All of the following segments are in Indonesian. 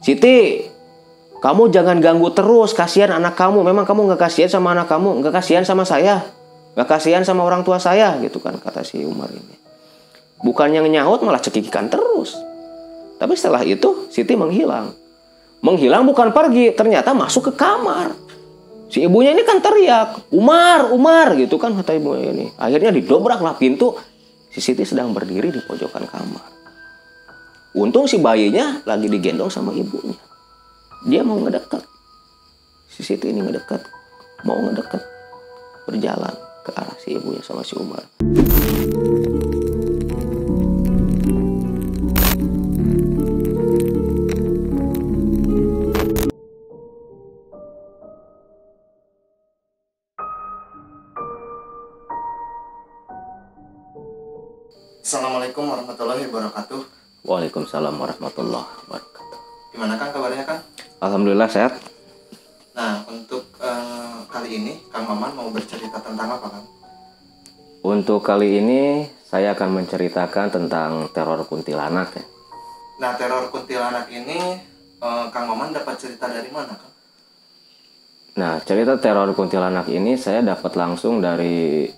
Siti, kamu jangan ganggu terus, kasihan anak kamu. Memang kamu nggak kasihan sama anak kamu, nggak kasihan sama saya, nggak kasihan sama orang tua saya, gitu kan kata si Umar ini. Bukannya nyahut malah cekikikan terus. Tapi setelah itu Siti menghilang. Menghilang bukan pergi, ternyata masuk ke kamar. Si ibunya ini kan teriak, Umar, Umar gitu kan kata ibunya ini. Akhirnya didobraklah pintu. Si Siti sedang berdiri di pojokan kamar. Untung si bayinya lagi digendong sama ibunya. Dia mau ngedekat. Si Siti ini ngedekat, mau ngedekat, berjalan ke arah si ibunya sama si Umar. Assalamualaikum warahmatullahi wabarakatuh. Waalaikumsalam warahmatullahi wabarakatuh. Gimana kan kabarnya kan? Alhamdulillah sehat. Nah untuk eh, kali ini Kang Maman mau bercerita tentang apa kan? Untuk kali ini saya akan menceritakan tentang teror kuntilanak ya. Nah teror kuntilanak ini eh, Kang Maman dapat cerita dari mana kan? Nah, cerita teror kuntilanak ini saya dapat langsung dari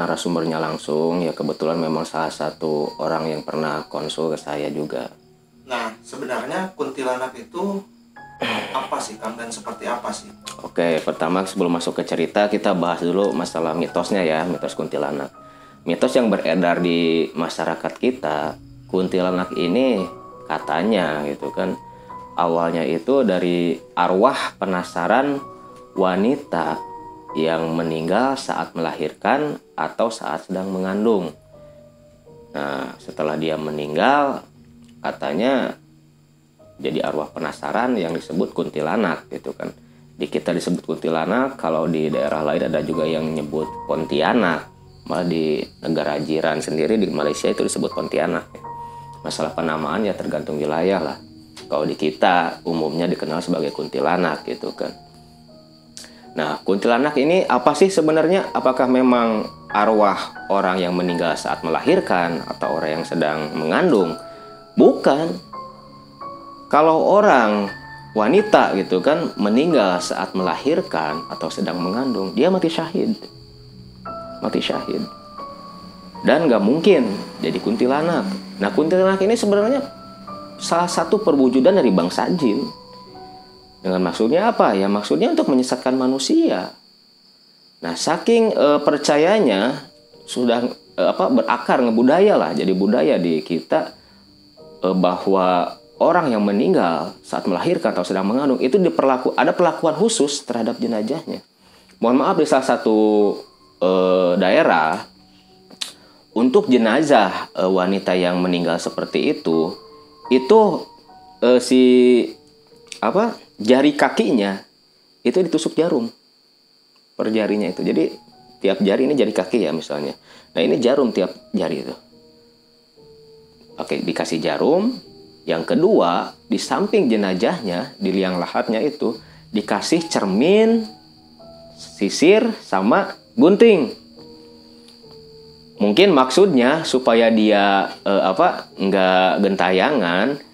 narasumbernya langsung. Ya kebetulan memang salah satu orang yang pernah konsul ke saya juga. Nah sebenarnya kuntilanak itu apa sih Kang dan seperti apa sih? Oke, pertama sebelum masuk ke cerita kita bahas dulu masalah mitosnya ya, mitos kuntilanak. Mitos yang beredar di masyarakat kita, kuntilanak ini katanya gitu kan awalnya itu dari arwah penasaran wanita yang meninggal saat melahirkan atau saat sedang mengandung. Nah, setelah dia meninggal, katanya jadi arwah penasaran yang disebut kuntilanak gitu kan. Di kita disebut kuntilanak, kalau di daerah lain ada juga yang nyebut Pontianak. Malah di negara jiran sendiri di Malaysia itu disebut Pontianak. ya. Masalah penamaan ya tergantung wilayah lah. Kalau di kita umumnya dikenal sebagai kuntilanak gitu kan. Nah, kuntilanak ini apa sih sebenarnya? Apakah memang arwah orang yang meninggal saat melahirkan atau orang yang sedang mengandung? Bukan. Kalau orang wanita gitu kan meninggal saat melahirkan atau sedang mengandung, dia mati syahid. Mati syahid. Dan nggak mungkin jadi kuntilanak. Nah, kuntilanak ini sebenarnya salah satu perwujudan dari bangsa jin. Dengan maksudnya apa? Ya maksudnya untuk menyesatkan manusia. Nah, saking eh, percayanya sudah eh, apa berakar ngebudaya lah, jadi budaya di kita eh, bahwa orang yang meninggal saat melahirkan atau sedang mengandung itu diperlaku ada perlakuan khusus terhadap jenazahnya. Mohon maaf di salah satu eh, daerah untuk jenazah eh, wanita yang meninggal seperti itu itu eh, si apa jari kakinya itu ditusuk jarum per jarinya itu. Jadi tiap jari ini jari kaki ya misalnya. Nah ini jarum tiap jari itu. Oke dikasih jarum. Yang kedua di samping jenazahnya di liang lahatnya itu dikasih cermin sisir sama gunting. Mungkin maksudnya supaya dia eh, apa nggak gentayangan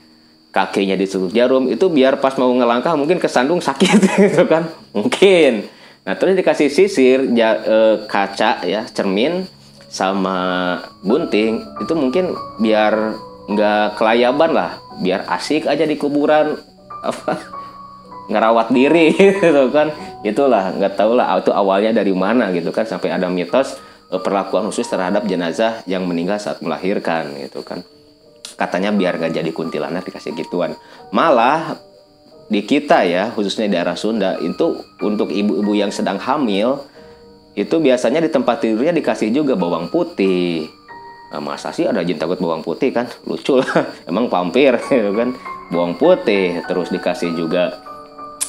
kakinya ditusuk jarum itu biar pas mau ngelangkah mungkin kesandung sakit gitu kan? Mungkin. Nah terus dikasih sisir ja- eh, kaca ya cermin sama gunting itu mungkin biar nggak kelayaban lah. Biar asik aja di kuburan apa ngerawat diri gitu kan? Itulah nggak tahu lah itu awalnya dari mana gitu kan? Sampai ada mitos eh, perlakuan khusus terhadap jenazah yang meninggal saat melahirkan gitu kan katanya biar gak jadi kuntilanak dikasih gituan. Malah di kita ya khususnya di daerah Sunda itu untuk ibu-ibu yang sedang hamil itu biasanya di tempat tidurnya dikasih juga bawang putih. Nah, masa sih ada jin takut bawang putih kan? Lucu lah. Emang vampir gitu kan? Bawang putih terus dikasih juga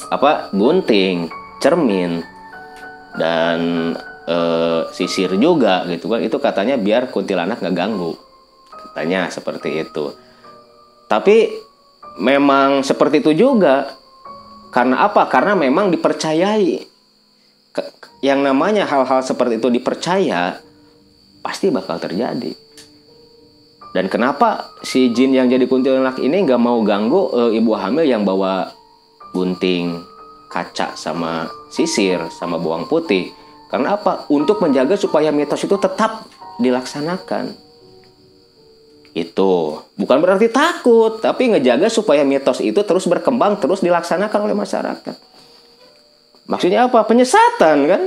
apa gunting cermin dan eh, sisir juga gitu kan? Itu katanya biar kuntilanak nggak ganggu katanya seperti itu tapi memang seperti itu juga karena apa karena memang dipercayai yang namanya hal-hal seperti itu dipercaya pasti bakal terjadi Dan kenapa si jin yang jadi kuntilanak ini nggak mau ganggu e, ibu hamil yang bawa gunting, kaca sama sisir sama bawang putih? Karena apa? Untuk menjaga supaya mitos itu tetap dilaksanakan. Itu bukan berarti takut, tapi ngejaga supaya mitos itu terus berkembang, terus dilaksanakan oleh masyarakat. Maksudnya apa? Penyesatan kan?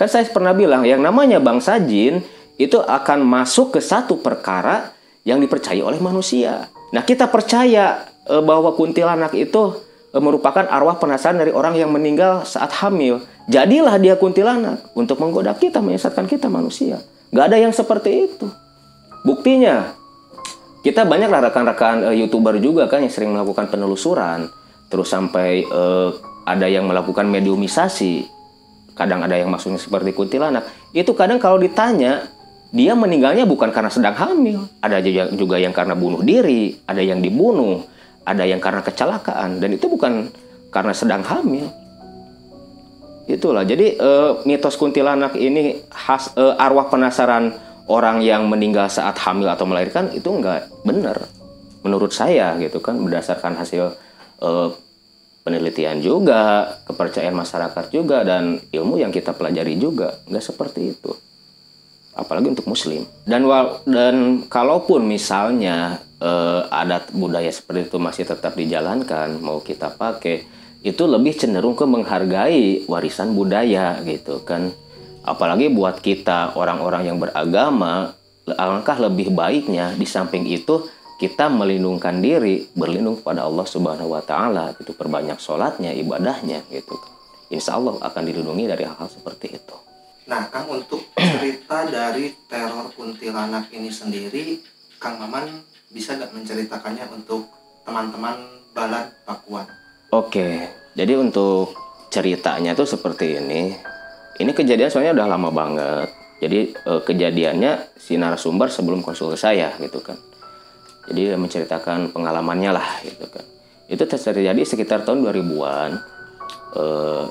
Kan saya pernah bilang yang namanya bangsa jin itu akan masuk ke satu perkara yang dipercaya oleh manusia. Nah, kita percaya e, bahwa kuntilanak itu e, merupakan arwah penasaran dari orang yang meninggal saat hamil. Jadilah dia kuntilanak untuk menggoda kita, menyesatkan kita manusia. Gak ada yang seperti itu. Buktinya, kita banyak rekan-rekan e, youtuber juga kan yang sering melakukan penelusuran, terus sampai e, ada yang melakukan mediumisasi. Kadang ada yang maksudnya seperti kuntilanak. Itu kadang kalau ditanya, dia meninggalnya bukan karena sedang hamil. Ada juga yang karena bunuh diri, ada yang dibunuh, ada yang karena kecelakaan, dan itu bukan karena sedang hamil. Itulah. Jadi uh, mitos kuntilanak ini khas uh, arwah penasaran orang yang meninggal saat hamil atau melahirkan itu enggak benar. Menurut saya gitu kan berdasarkan hasil uh, penelitian juga, kepercayaan masyarakat juga dan ilmu yang kita pelajari juga enggak seperti itu apalagi untuk muslim dan wal dan kalaupun misalnya eh, adat budaya seperti itu masih tetap dijalankan mau kita pakai itu lebih cenderung ke menghargai warisan budaya gitu kan apalagi buat kita orang-orang yang beragama alangkah lebih baiknya di samping itu kita melindungkan diri berlindung kepada Allah Subhanahu wa taala gitu perbanyak sholatnya ibadahnya gitu insya Allah akan dilindungi dari hal-hal seperti itu Nah, Kang untuk cerita dari teror kuntilanak ini sendiri, Kang Maman bisa nggak menceritakannya untuk teman-teman Balad Pakuan? Oke, jadi untuk ceritanya tuh seperti ini. Ini kejadian soalnya udah lama banget. Jadi eh, kejadiannya si narasumber sebelum konsul saya gitu kan. Jadi menceritakan pengalamannya lah gitu kan. Itu terjadi sekitar tahun 2000-an. Eh,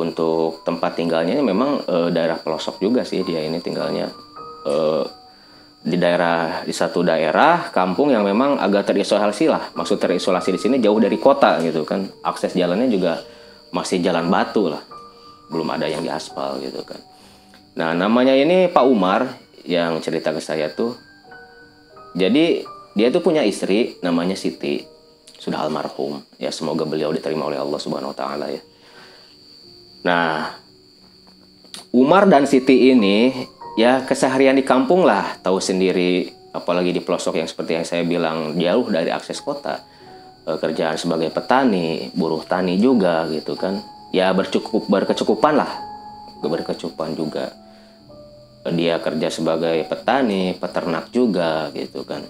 untuk tempat tinggalnya memang e, daerah pelosok juga sih dia ini tinggalnya e, di daerah di satu daerah kampung yang memang agak terisolasi lah maksud terisolasi di sini jauh dari kota gitu kan akses jalannya juga masih jalan batu lah belum ada yang diaspal gitu kan. Nah namanya ini Pak Umar yang cerita ke saya tuh. Jadi dia tuh punya istri namanya Siti sudah almarhum. Ya semoga beliau diterima oleh Allah Subhanahu Wa Taala ya. Nah, Umar dan Siti ini ya keseharian di kampung lah, tahu sendiri. Apalagi di pelosok yang seperti yang saya bilang jauh dari akses kota. E, kerjaan sebagai petani, buruh tani juga gitu kan. Ya bercukup berkecukupan lah. Berkecukupan juga. Dia kerja sebagai petani, peternak juga gitu kan.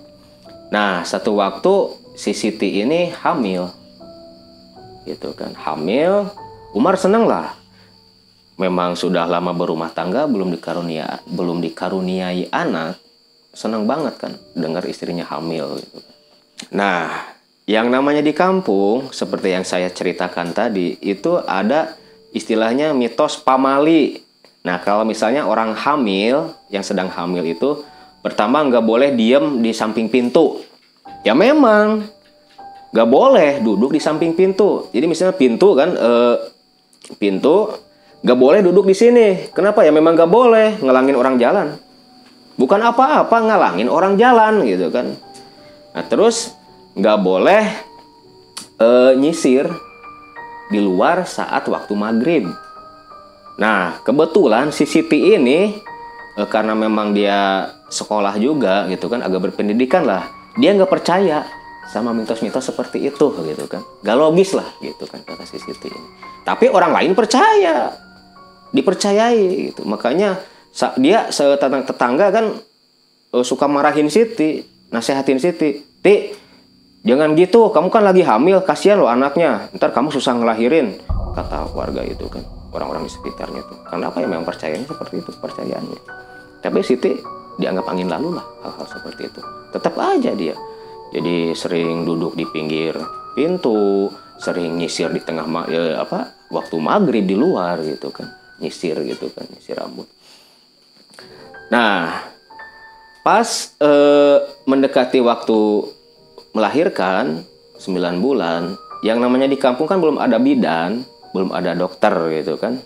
Nah, satu waktu si Siti ini hamil. Gitu kan. Hamil, Umar seneng lah memang sudah lama berumah tangga belum dikarunia belum dikaruniai anak senang banget kan dengar istrinya hamil gitu. Nah, yang namanya di kampung seperti yang saya ceritakan tadi itu ada istilahnya mitos pamali. Nah, kalau misalnya orang hamil yang sedang hamil itu pertama nggak boleh diem di samping pintu. Ya memang nggak boleh duduk di samping pintu. Jadi misalnya pintu kan eh, pintu Gak boleh duduk di sini. Kenapa ya? Memang gak boleh ngelangin orang jalan. Bukan apa-apa ngalangin orang jalan gitu kan. Nah terus gak boleh e, nyisir di luar saat waktu maghrib. Nah kebetulan si Siti ini e, karena memang dia sekolah juga gitu kan agak berpendidikan lah. Dia nggak percaya sama mitos-mitos seperti itu gitu kan. Gak logis lah gitu kan kata si Siti ini. Tapi orang lain percaya dipercayai gitu makanya dia tetangga kan uh, suka marahin Siti nasehatin Siti ti jangan gitu kamu kan lagi hamil kasihan lo anaknya. Ntar kamu susah ngelahirin kata warga itu kan orang-orang di sekitarnya karena apa ya memang percayanya seperti itu percayaannya tapi Siti dianggap angin lalu lah hal-hal seperti itu. Tetap aja dia. Jadi sering duduk di pinggir pintu sering nyisir di tengah ya, apa waktu maghrib di luar gitu kan. Nyisir gitu kan nyisir rambut. Nah pas eh, mendekati waktu melahirkan 9 bulan yang namanya di kampung kan belum ada bidan belum ada dokter gitu kan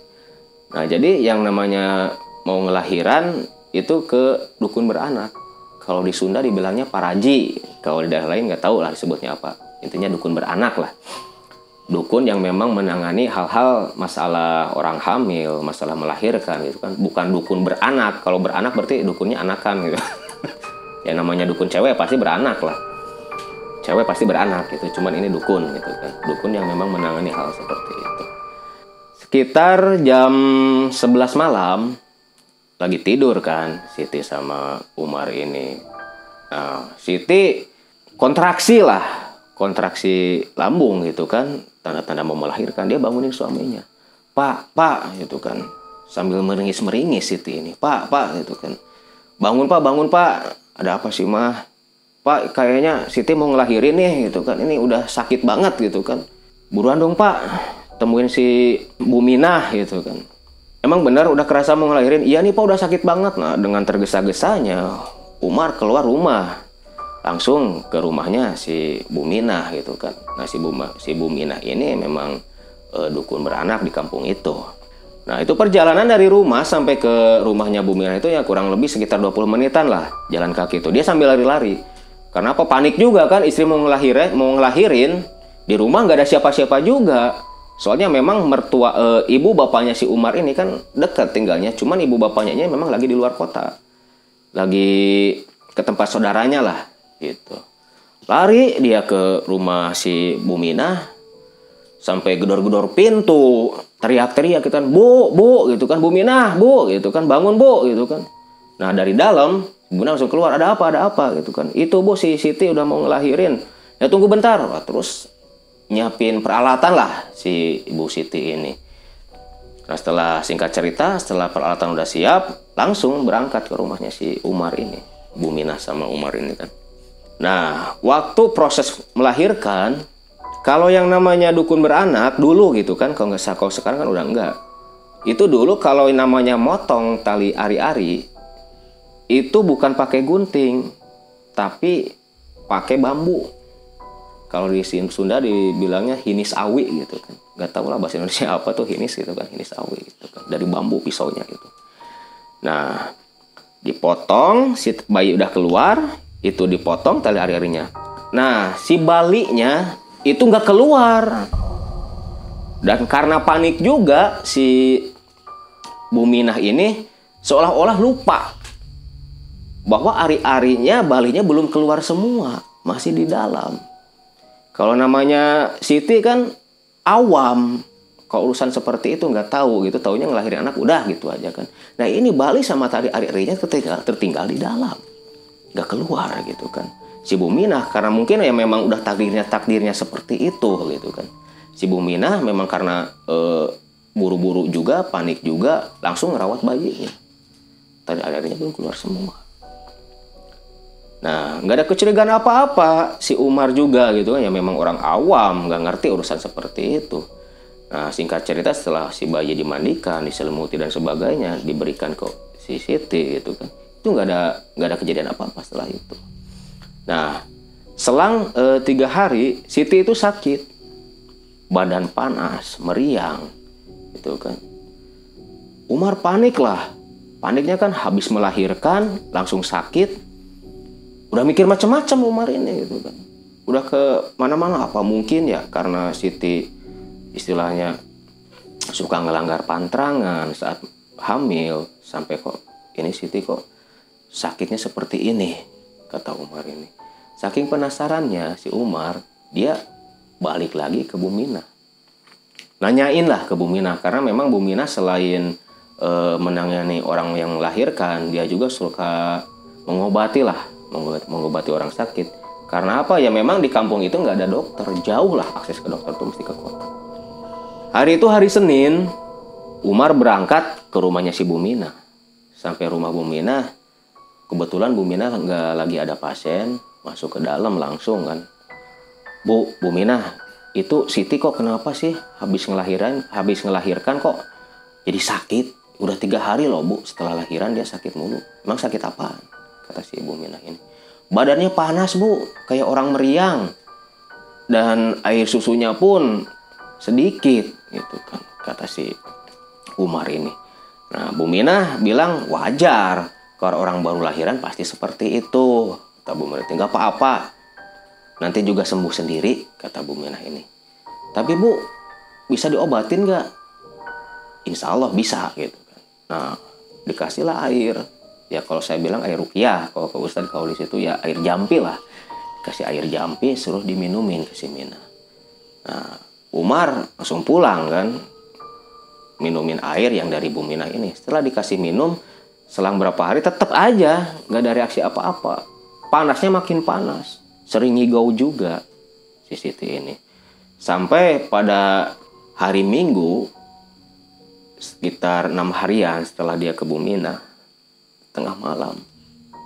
nah jadi yang namanya mau ngelahiran itu ke dukun beranak kalau di Sunda dibilangnya paraji kalau di daerah lain nggak tahu lah disebutnya apa intinya dukun beranak lah dukun yang memang menangani hal-hal masalah orang hamil, masalah melahirkan gitu kan. Bukan dukun beranak. Kalau beranak berarti dukunnya anakan gitu. ya namanya dukun cewek pasti beranak lah. Cewek pasti beranak gitu. Cuman ini dukun gitu kan. Dukun yang memang menangani hal seperti itu. Sekitar jam 11 malam lagi tidur kan Siti sama Umar ini. Nah, Siti kontraksi lah, kontraksi lambung gitu kan tanda-tanda mau melahirkan dia bangunin suaminya pak pak gitu kan sambil meringis meringis Siti ini pak pak gitu kan bangun pak bangun pak ada apa sih mah pak kayaknya Siti mau ngelahirin nih gitu kan ini udah sakit banget gitu kan buruan dong pak temuin si Bu Minah gitu kan emang benar udah kerasa mau ngelahirin iya nih pak udah sakit banget nah dengan tergesa-gesanya Umar keluar rumah langsung ke rumahnya si Buminah gitu kan. Nah si Buma, si Buminah ini memang e, dukun beranak di kampung itu. Nah itu perjalanan dari rumah sampai ke rumahnya Buminah itu ya kurang lebih sekitar 20 menitan lah jalan kaki itu. Dia sambil lari-lari. Karena apa? Panik juga kan istri mau ngelahirin, mau ngelahirin di rumah nggak ada siapa-siapa juga. Soalnya memang mertua e, ibu bapaknya si Umar ini kan dekat tinggalnya, cuman ibu bapaknya memang lagi di luar kota. Lagi ke tempat saudaranya lah gitu lari dia ke rumah si Bumina sampai gedor-gedor pintu teriak-teriak gitu kan bu bu gitu kan Bumina bu gitu kan bangun bu gitu kan nah dari dalam Bumina langsung keluar ada apa? Ada apa? Gitu kan. Itu bu si Siti udah mau ngelahirin. Ya tunggu bentar. Wah, terus nyiapin peralatan lah si ibu Siti ini. Nah setelah singkat cerita setelah peralatan udah siap langsung berangkat ke rumahnya si Umar ini. Bumina sama Umar ini kan. Nah, waktu proses melahirkan, kalau yang namanya dukun beranak dulu gitu kan, kalau nggak kalau sekarang kan udah enggak. Itu dulu kalau namanya motong tali ari-ari, itu bukan pakai gunting, tapi pakai bambu. Kalau di Sunda dibilangnya hinis awi gitu kan. Nggak tahu lah bahasa Indonesia apa tuh hinis gitu kan, hinis awi gitu kan. Dari bambu pisaunya gitu. Nah, dipotong, si bayi udah keluar, itu dipotong tali ari-arinya. Nah, si balinya itu nggak keluar. Dan karena panik juga si Buminah ini seolah-olah lupa bahwa ari-arinya balinya belum keluar semua, masih di dalam. Kalau namanya Siti kan awam, kalau urusan seperti itu nggak tahu gitu, taunya ngelahirin anak udah gitu aja kan. Nah ini Bali sama tali ari-arinya tertinggal, tertinggal di dalam. Gak keluar gitu kan. Si Buminah karena mungkin ya memang udah takdirnya takdirnya seperti itu gitu kan. Si Buminah memang karena buru buru-buru juga panik juga langsung ngerawat bayinya. Tadi akhirnya belum keluar semua nah nggak ada kecurigaan apa-apa. Si Umar juga gitu kan ya memang orang awam nggak ngerti urusan seperti itu. Nah singkat cerita setelah si bayi dimandikan diselimuti dan sebagainya diberikan ke si Siti gitu kan. Itu nggak ada nggak ada kejadian apa apa setelah itu. Nah selang e, tiga hari Siti itu sakit. Badan panas meriang itu kan. Umar panik lah. Paniknya kan habis melahirkan langsung sakit udah mikir macam-macam Umar ini gitu kan udah ke mana-mana apa mungkin ya karena Siti istilahnya suka ngelanggar pantrangan saat hamil sampai kok ini Siti kok sakitnya seperti ini, kata Umar ini. Saking penasarannya si Umar, dia balik lagi ke Bumina. Nanyain lah ke Bumina, karena memang Bumina selain e, menangani orang yang melahirkan, dia juga suka mengobati lah, mengobati orang sakit. Karena apa? Ya memang di kampung itu nggak ada dokter, jauh lah akses ke dokter tuh mesti ke kota. Hari itu hari Senin, Umar berangkat ke rumahnya si Bumina. Sampai rumah Bumina, kebetulan Bu Mina nggak lagi ada pasien masuk ke dalam langsung kan Bu Bu Mina itu Siti kok kenapa sih habis ngelahiran habis ngelahirkan kok jadi sakit udah tiga hari loh Bu setelah lahiran dia sakit mulu emang sakit apa kata si ibu Minah ini. Badannya panas bu. Kayak orang meriang. Dan air susunya pun sedikit gitu kan kata si Umar ini. Nah Bu Minah bilang wajar. Kalau orang baru lahiran pasti seperti itu kata Bu Minah. Nggak apa-apa. Nanti juga sembuh sendiri kata Bu Minah ini. Tapi Bu bisa diobatin nggak? Insya Allah bisa gitu kan. Nah dikasihlah air ya kalau saya bilang air rukiah kalau ke Ustadz kalau di situ ya air jampi lah. Kasih air jampi suruh diminumin ke si Mina. Nah Umar langsung pulang kan minumin air yang dari Bu Mina ini. Setelah dikasih minum selang berapa hari tetap aja nggak ada reaksi apa-apa. Panasnya makin panas sering ngigau juga si Siti ini. Sampai pada hari Minggu sekitar enam harian setelah dia ke Bumina tengah malam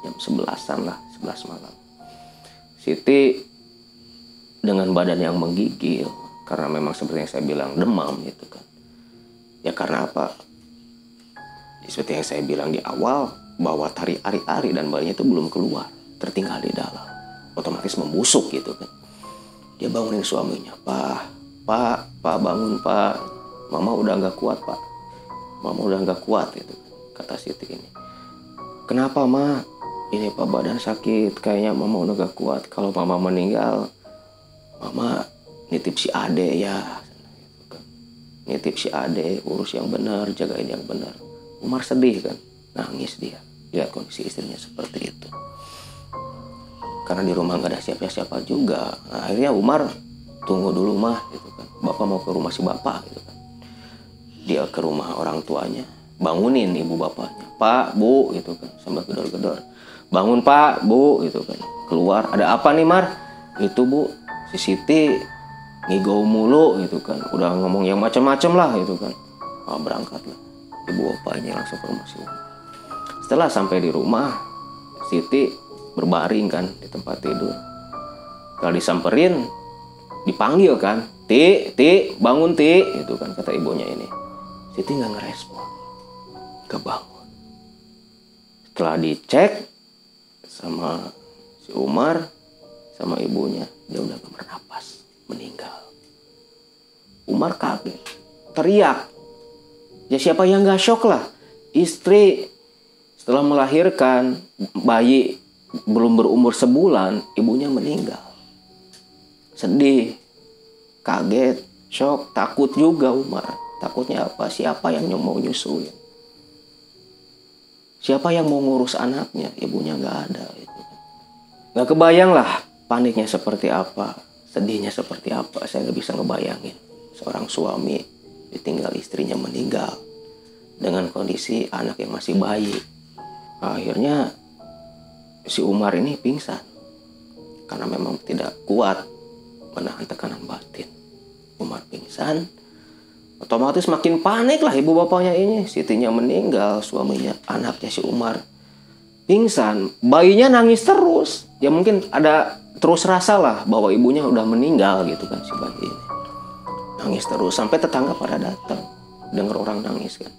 jam sebelasan lah sebelas malam. Siti dengan badan yang menggigil karena memang seperti yang saya bilang demam gitu kan. Ya karena apa? Seperti yang saya bilang di awal bahwa tari ari-ari dan bayinya itu belum keluar tertinggal di dalam. Otomatis membusuk gitu kan. Dia bangunin suaminya pak pak pak bangun pak. Mama udah nggak kuat pak. Mama udah nggak kuat itu kata Siti ini kenapa ma? Ini pak badan sakit. Kayaknya mama udah gak kuat. Kalau mama meninggal mama nitip si ade ya. Nitip si ade urus yang benar jagain yang benar. Umar sedih kan? Nangis dia. Lihat kondisi istrinya seperti itu. Karena di rumah nggak ada siapa-siapa juga. Nah, akhirnya Umar tunggu dulu mah gitu kan. Bapak mau ke rumah si bapak gitu kan. Dia ke rumah orang tuanya bangunin ibu bapaknya. Pak bu gitu kan. Sambil gedor-gedor. Bangun pak bu gitu kan. Keluar. Ada apa nih mar? Itu bu. Si Siti ngigau mulu gitu kan. Udah ngomong yang macam-macam lah gitu kan. Oh, berangkat lah. Ibu bapaknya langsung ke rumah si setelah sampai di rumah Siti berbaring kan di tempat tidur. Kalau disamperin dipanggil kan. Ti ti bangun ti itu kan kata ibunya ini. Siti nggak ngerespon kebangun. Setelah dicek sama si Umar sama ibunya dia udah gak bernapas meninggal. Umar kaget teriak. Ya siapa yang gak shock lah? Istri setelah melahirkan bayi belum berumur sebulan ibunya meninggal. Sedih kaget shock takut juga Umar. Takutnya apa? Siapa yang mau nyusuin siapa yang mau ngurus anaknya? Ibunya nggak ada. Gitu. nggak kebayang lah paniknya seperti apa sedihnya seperti apa. Saya nggak bisa ngebayangin seorang suami ditinggal istrinya meninggal dengan kondisi anak yang masih bayi. Akhirnya si Umar ini pingsan karena memang tidak kuat menahan tekanan batin. Umar pingsan otomatis makin panik lah ibu bapaknya ini. Sitinya meninggal suaminya anaknya si Umar. Pingsan. Bayinya nangis terus. Ya mungkin ada terus rasa lah bahwa ibunya udah meninggal gitu kan si bayi ini. Nangis terus sampai tetangga pada datang. Dengar orang nangis kan.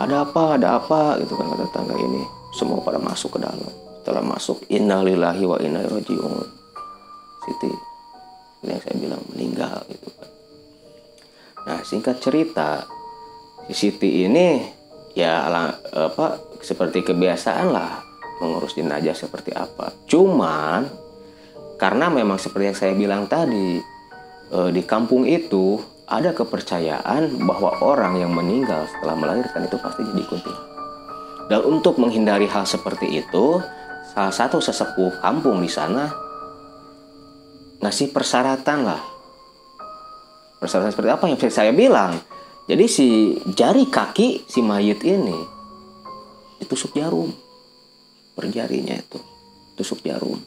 Ada apa ada apa gitu kan kata tetangga ini. Semua pada masuk ke dalam. Setelah masuk innalillahi wa inna rojiun Siti yang saya bilang meninggal gitu kan Nah, singkat cerita, si Siti ini ya apa seperti kebiasaan lah mengurus jenazah seperti apa. Cuman karena memang seperti yang saya bilang tadi eh, di kampung itu ada kepercayaan bahwa orang yang meninggal setelah melahirkan itu pasti jadi. Dan untuk menghindari hal seperti itu, salah satu sesepuh kampung di sana ngasih persyaratan lah persyaratan seperti apa yang saya bilang? Jadi si jari kaki si mayit ini ditusuk jarum. Per jarinya itu tusuk jarum.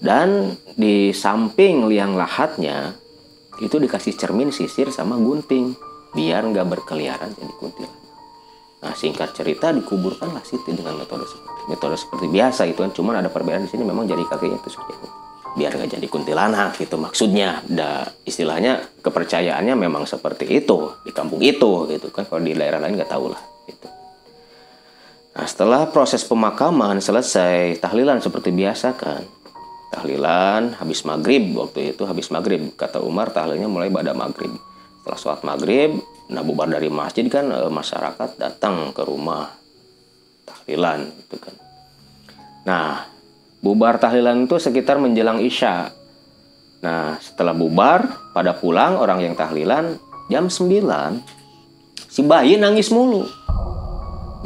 Dan di samping liang lahatnya itu dikasih cermin sisir sama gunting biar nggak berkeliaran jadi kuntilanak. Nah singkat cerita dikuburkanlah Siti dengan metode seperti metode seperti biasa itu kan. Cuman ada perbedaan di sini memang jari kakinya tusuk jarum biar nggak jadi kuntilanak gitu maksudnya da, istilahnya kepercayaannya memang seperti itu di kampung itu gitu kan kalau di daerah lain nggak tahu lah gitu Nah, setelah proses pemakaman selesai, tahlilan seperti biasa kan. Tahlilan habis maghrib waktu itu habis maghrib kata Umar tahlilnya mulai pada maghrib. Setelah sholat maghrib, nah bubar dari masjid kan e, masyarakat datang ke rumah tahlilan itu kan. Nah, bubar tahlilan itu sekitar menjelang isya. Nah, setelah bubar, pada pulang orang yang tahlilan jam 9 si bayi nangis mulu.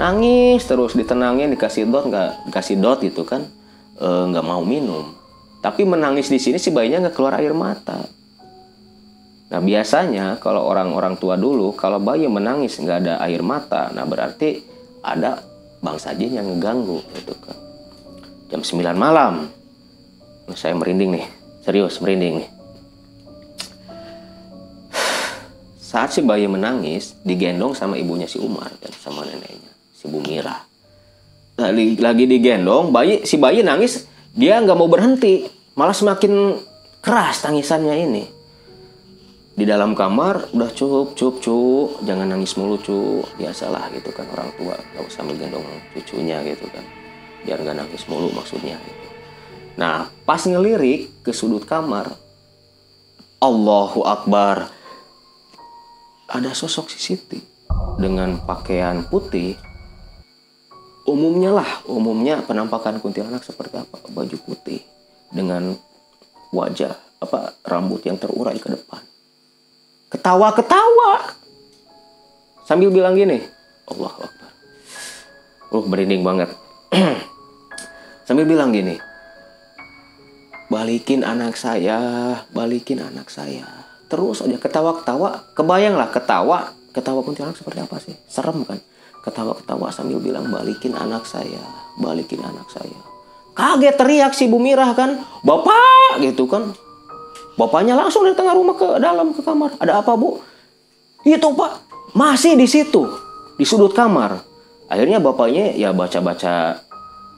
Nangis terus ditenangin dikasih dot nggak dikasih dot itu kan. E, nggak mau minum. Tapi menangis di sini si bayinya nggak keluar air mata. Nah biasanya kalau orang-orang tua dulu kalau bayi menangis nggak ada air mata nah berarti ada bangsa jin yang ngeganggu itu kan jam 9 malam. Saya merinding nih. Serius merinding nih. Saat si bayi menangis digendong sama ibunya si Umar kan sama neneknya si Bu Mira. Lagi, lagi digendong, bayi si bayi nangis, dia nggak mau berhenti, malah semakin keras tangisannya ini. Di dalam kamar udah cukup, cukup, cukup, jangan nangis mulu cu, biasalah gitu kan orang tua nggak usah menggendong cucunya gitu kan, biar nggak nangis mulu maksudnya. Gitu. Nah pas ngelirik ke sudut kamar, Allahu Akbar, ada sosok si Siti dengan pakaian putih. Umumnya lah umumnya penampakan kuntilanak seperti apa? Baju putih dengan wajah apa rambut yang terurai ke depan. Ketawa ketawa sambil bilang gini Allah Akbar. Uh merinding banget sambil bilang gini balikin anak saya balikin anak saya terus aja ketawa ketawa kebayang lah ketawa ketawa kuntilanak seperti apa sih serem kan ketawa-ketawa sambil bilang balikin anak saya, balikin anak saya. Kaget teriak si Bu Mirah kan, bapak gitu kan. Bapaknya langsung dari tengah rumah ke dalam ke kamar. Ada apa bu? Itu pak, masih di situ, di sudut kamar. Akhirnya bapaknya ya baca-baca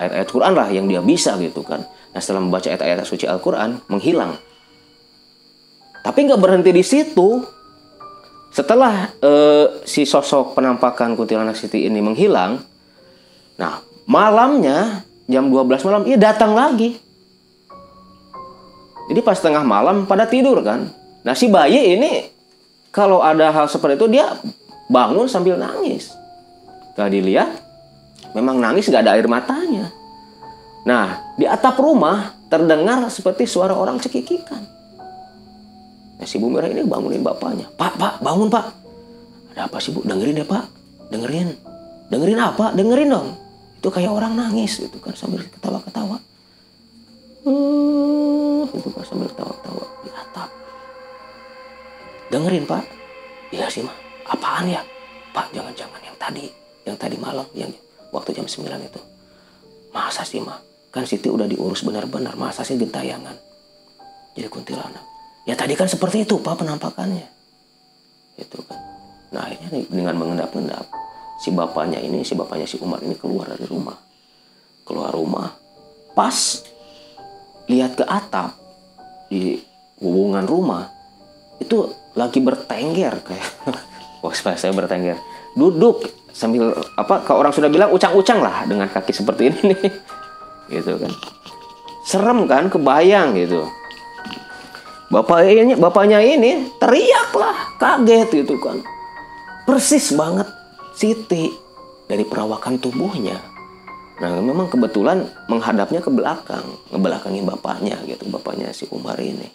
ayat-ayat Quran lah yang dia bisa gitu kan. Nah setelah membaca ayat-ayat suci Al-Quran, menghilang. Tapi nggak berhenti di situ, setelah uh, si sosok penampakan kuntilanak Siti ini menghilang, nah malamnya jam 12 malam ia datang lagi. Jadi pas tengah malam pada tidur kan. Nah si bayi ini kalau ada hal seperti itu dia bangun sambil nangis. Tadi lihat memang nangis gak ada air matanya. Nah di atap rumah terdengar seperti suara orang cekikikan. Nah, si Bu Merah ini bangunin bapaknya. Pak, pak, bangun pak. Ada apa sih Bu? Dengerin ya pak. Dengerin. Dengerin apa? Dengerin dong. Itu kayak orang nangis gitu kan sambil ketawa-ketawa. Uh, itu kan sambil ketawa-ketawa di atap. Dengerin pak. Iya sih mah. Apaan ya? Pak, jangan-jangan yang tadi. Yang tadi malam. Yang waktu jam 9 itu. Masa sih mah? Kan Siti udah diurus benar-benar. Masa sih gentayangan? Jadi kuntilanak Ya tadi kan seperti itu Pak penampakannya. Itu kan. Nah akhirnya dengan mengendap-endap si bapaknya ini, si bapaknya si Umar ini keluar dari rumah. Keluar rumah. Pas lihat ke atap di hubungan rumah itu lagi bertengger kayak wah saya bertengger duduk sambil apa kalau orang sudah bilang ucang-ucang lah dengan kaki seperti ini. Nih gitu kan. Serem kan kebayang gitu. Bapaknya bapaknya ini teriaklah kaget gitu kan. Persis banget Siti dari perawakan tubuhnya. Nah memang kebetulan menghadapnya ke belakang ngebelakangin bapaknya gitu bapaknya si Umar ini.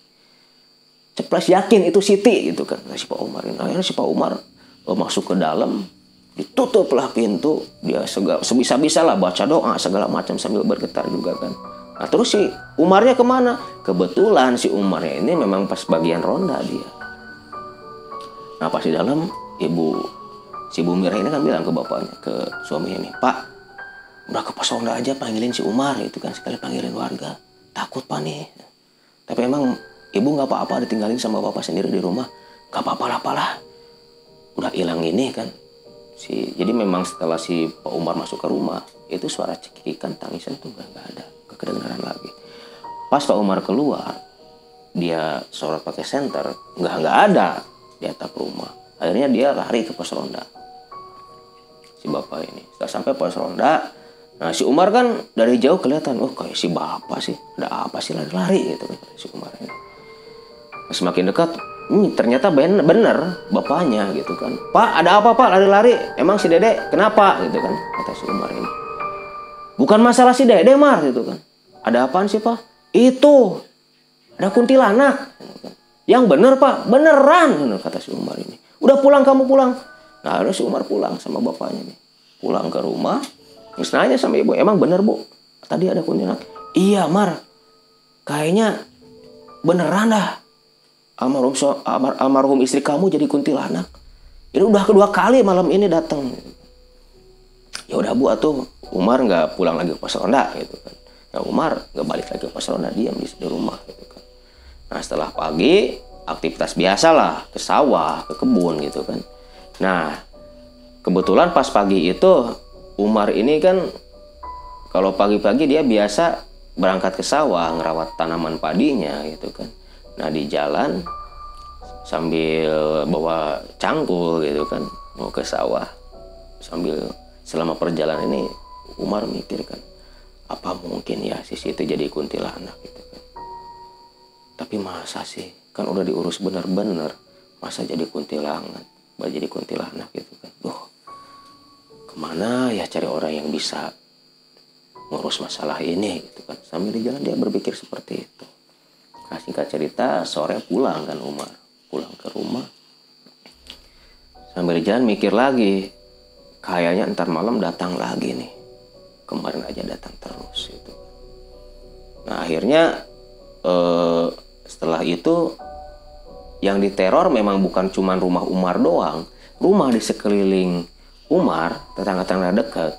Ceplas yakin itu Siti gitu kan nah, si Pak Umar ini. Akhirnya si Pak Umar oh, masuk ke dalam ditutuplah pintu dia segala sebisa-bisa lah baca doa segala macam sambil bergetar juga kan Nah terus si Umarnya ke mana? Kebetulan si Umarnya ini memang pas bagian ronda dia. Nah pas di dalam ibu si Bu Mira ini kan bilang ke bapaknya ke suami ini, Pak udah ke pos ronda aja panggilin si Umar itu kan sekali panggilin warga takut pak nih. Tapi emang ibu nggak apa-apa ditinggalin sama bapak sendiri di rumah, gak apa-apa lah lah. Udah hilang ini kan. Si, jadi memang setelah si Pak Umar masuk ke rumah, itu suara cekikan tangisan tuh gak, gak ada kedengaran lagi. Pas Pak Umar keluar dia sholat pakai senter nggak nggak ada di atap rumah. Akhirnya dia lari ke pos ronda. Si bapak ini setelah sampai pos ronda nah si Umar kan dari jauh kelihatan oh kayak si bapak sih ada apa sih lari-lari gitu kan si Umar ini. Semakin dekat hmm, ternyata bener, bener bapaknya gitu kan. Pak ada apa pak? Lari-lari. Emang si dede kenapa? gitu kan kata si Umar ini. Bukan masalah si dede mar gitu kan. Ada apaan sih pak? Itu ada kuntilanak. Yang bener pak beneran kata si Umar ini. Udah pulang kamu pulang. Nah harus si Umar pulang sama bapaknya nih pulang ke rumah terus sama ibu emang bener bu? Tadi ada kuntilanak? Iya mar. Kayaknya beneran dah almarhum so, almar, almarhum istri kamu jadi kuntilanak. Ini udah kedua kali malam ini datang. Ya udah bu atuh Umar nggak pulang lagi ke pos ronda gitu kan. Ya Umar nggak balik lagi ke pos ronda diam di, di rumah gitu kan. Nah setelah pagi aktivitas biasa lah ke sawah ke kebun gitu kan. Nah kebetulan pas pagi itu Umar ini kan kalau pagi-pagi dia biasa berangkat ke sawah ngerawat tanaman padinya gitu kan nah di jalan sambil bawa cangkul gitu kan mau ke sawah sambil selama perjalanan ini Umar mikir kan apa mungkin ya si itu jadi kuntilanak gitu kan. Tapi masa sih? Kan udah diurus bener-bener masa jadi kuntilanak jadi kuntilanak gitu kan. Duh, ke mana ya cari orang yang bisa ngurus masalah ini gitu kan. Sambil di jalan dia berpikir seperti itu nah singkat cerita sore pulang kan Umar. Pulang ke rumah. Sambil jalan mikir lagi kayaknya ntar malam datang lagi nih. Kemarin aja datang terus itu nah akhirnya eh, setelah itu yang diteror memang bukan cuma rumah Umar doang. Rumah di sekeliling Umar tetangga-tetangga dekat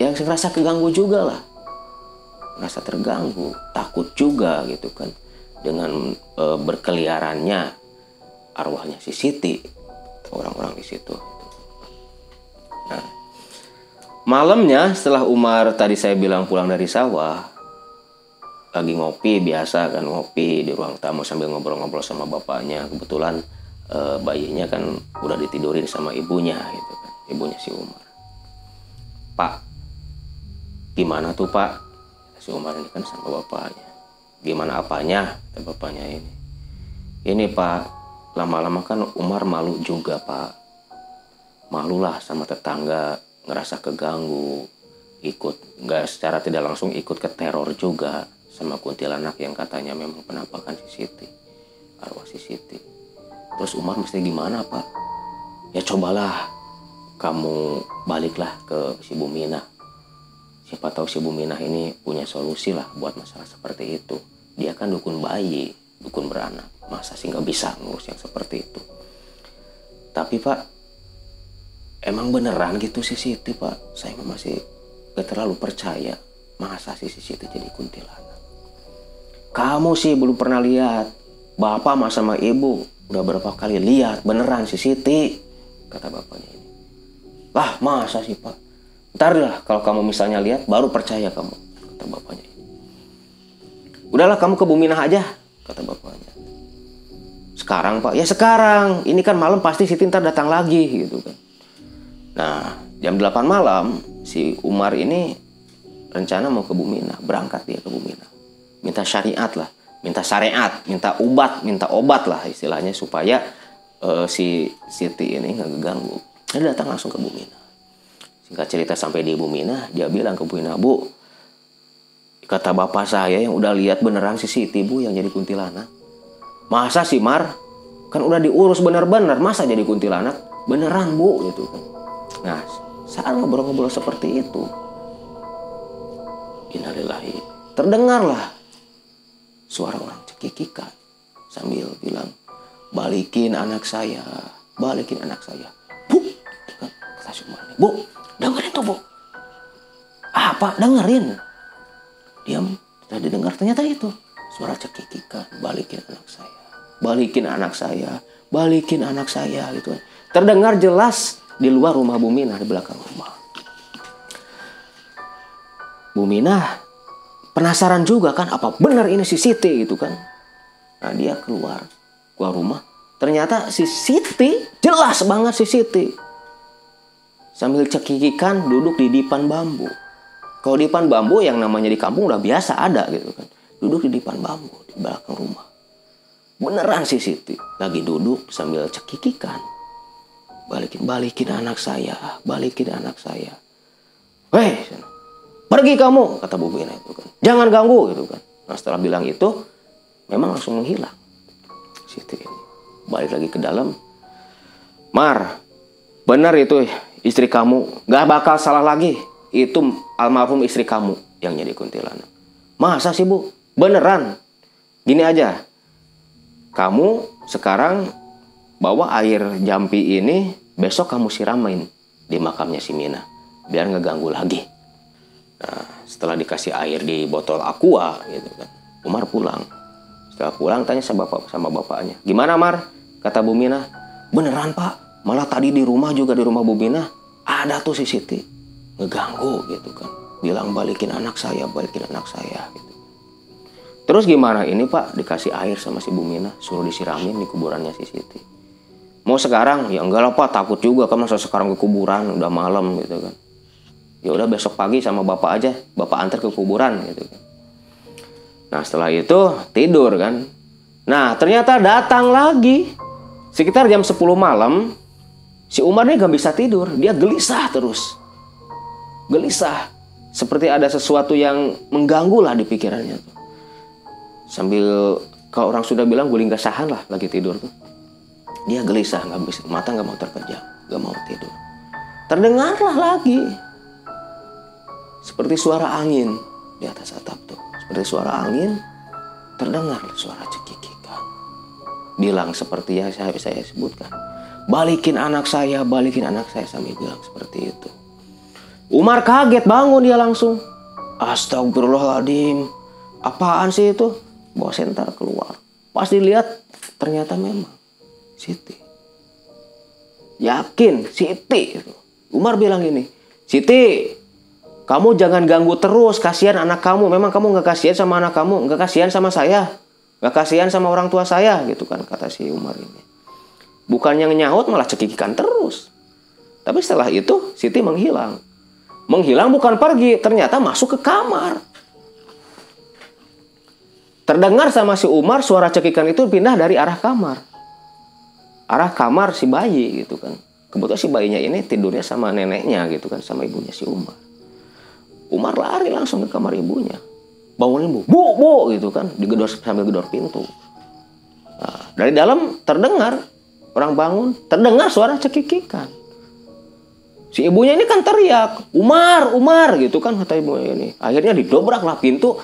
yang merasa keganggu juga lah. Merasa terganggu takut juga gitu kan dengan e, berkeliarannya arwahnya si Siti orang-orang di situ. Nah malamnya setelah Umar tadi saya bilang pulang dari sawah lagi ngopi biasa kan ngopi di ruang tamu sambil ngobrol-ngobrol sama bapaknya. Kebetulan e, bayinya kan udah ditidurin sama ibunya gitu kan ibunya si Umar. Pak gimana tuh Pak? Si Umar ini kan sama bapaknya gimana apanya? Kata bapaknya ini. Ini pak lama-lama kan Umar malu juga pak. Malulah sama tetangga ngerasa keganggu ikut nggak secara tidak langsung ikut ke teror juga sama kuntilanak yang katanya memang penampakan si Siti arwah si Siti. Terus Umar mesti gimana pak? Ya cobalah kamu baliklah ke si Bumina siapa tahu si Buminah ini punya solusi lah buat masalah seperti itu dia kan dukun bayi dukun beranak. Masa sih nggak bisa ngurus yang seperti itu? Tapi pak emang beneran gitu sih Siti pak? Saya masih gak terlalu percaya masa sih si Siti jadi kuntilanak. Kamu sih belum pernah lihat. Bapak mas sama ibu udah berapa kali lihat beneran si Siti kata bapaknya ini. Lah masa sih pak? Ntar lah kalau kamu misalnya lihat baru percaya kamu kata bapaknya udahlah kamu ke Buminah aja kata bapaknya. Sekarang pak? Ya sekarang. Ini kan malam pasti Siti ntar datang lagi gitu kan. Nah jam 8 malam si Umar ini rencana mau ke Buminah berangkat dia ke Buminah minta syariat lah minta syariat minta obat minta obat lah istilahnya supaya uh, si Siti ini nggak keganggu. Dia datang langsung ke Buminah singkat cerita sampai di Buminah dia bilang ke Buminah bu Kata bapak saya yang udah lihat beneran si Siti bu yang jadi kuntilanak. Masa sih Mar? Kan udah diurus bener-bener, masa jadi kuntilanak? Beneran bu gitu kan. Nah saat ngobrol-ngobrol seperti itu. Innalillahi. Terdengarlah suara orang cekikikan sambil bilang balikin anak saya, balikin anak saya. Bu, kata Sumar, bu, dengerin tuh bu. Apa? Dengerin diam. Sudah didengar ternyata itu. Suara cekikikan balikin anak saya. Balikin anak saya. Balikin anak saya gitu. Terdengar jelas di luar rumah Buminah di belakang rumah. Buminah penasaran juga kan apa benar ini si Siti gitu kan? Nah dia keluar keluar rumah. Ternyata si Siti jelas banget si Siti. Sambil cekikikan duduk di dipan bambu. Kalau dipan bambu yang namanya di kampung udah biasa ada gitu kan. Duduk di dipan bambu di belakang rumah. Beneran si Siti lagi duduk sambil cekikikan. Balikin, balikin anak saya, balikin anak saya. Hei, pergi kamu, kata Bu Bina itu kan. Jangan ganggu gitu kan. Nah setelah bilang itu, memang langsung menghilang. Siti ini. Balik lagi ke dalam. Mar, benar itu istri kamu. Gak bakal salah lagi. Itu almarhum istri kamu yang jadi kuntilanak. Masa sih bu? Beneran? Gini aja. Kamu sekarang bawa air jampi ini besok kamu siramin di makamnya si Mina biar ngeganggu lagi. Nah, setelah dikasih air di botol aqua gitu kan, Umar pulang. Setelah pulang tanya sama bapak sama bapaknya, gimana Mar? Kata Bu Mina, beneran Pak. Malah tadi di rumah juga di rumah Bu Mina ada tuh si ngeganggu gitu kan. Bilang balikin anak saya, balikin anak saya gitu. Terus gimana ini Pak? Dikasih air sama si Bu Mina, suruh disiramin di kuburannya si Siti. Mau sekarang? Ya enggak lah Pak, takut juga kan masa sekarang ke kuburan udah malam gitu kan. Ya udah besok pagi sama Bapak aja, Bapak antar ke kuburan gitu kan. Nah, setelah itu tidur kan. Nah, ternyata datang lagi sekitar jam 10 malam si Umar ini gak bisa tidur, dia gelisah terus. Gelisah, seperti ada sesuatu yang mengganggu lah di pikirannya tuh. Sambil kalau orang sudah bilang guling kesahan lah lagi tidur tuh. Dia gelisah nggak bisa mata nggak mau terpejam nggak mau tidur. Terdengarlah lagi. Seperti suara angin di atas atap tuh. Seperti suara angin terdengar suara cekikikan. Bilang seperti yang saya saya sebutkan. Balikin anak saya balikin anak saya sambil bilang seperti itu Umar kaget bangun dia langsung Astagfirullahaladzim apaan sih itu bawa sentar keluar pas dilihat ternyata memang Siti. Yakin, Siti. Umar bilang gini, Siti, kamu jangan ganggu terus, kasihan anak kamu. Memang kamu nggak kasihan sama anak kamu, nggak kasihan sama saya, nggak kasihan sama orang tua saya, gitu kan kata si Umar ini. Bukan yang nyaut malah cekikikan terus. Tapi setelah itu Siti menghilang. Menghilang bukan pergi, ternyata masuk ke kamar. Terdengar sama si Umar suara cekikan itu pindah dari arah kamar. Arah kamar si bayi gitu kan. Kebetulan si bayinya ini tidurnya sama neneknya gitu kan sama ibunya si Umar. Umar lari langsung ke kamar ibunya. Bangunin bu bu bu gitu kan digedor sambil gedor pintu. Nah, dari dalam terdengar orang bangun terdengar suara cekikikan si ibunya ini kan teriak Umar Umar gitu kan kata ibunya ini akhirnya didobraklah pintu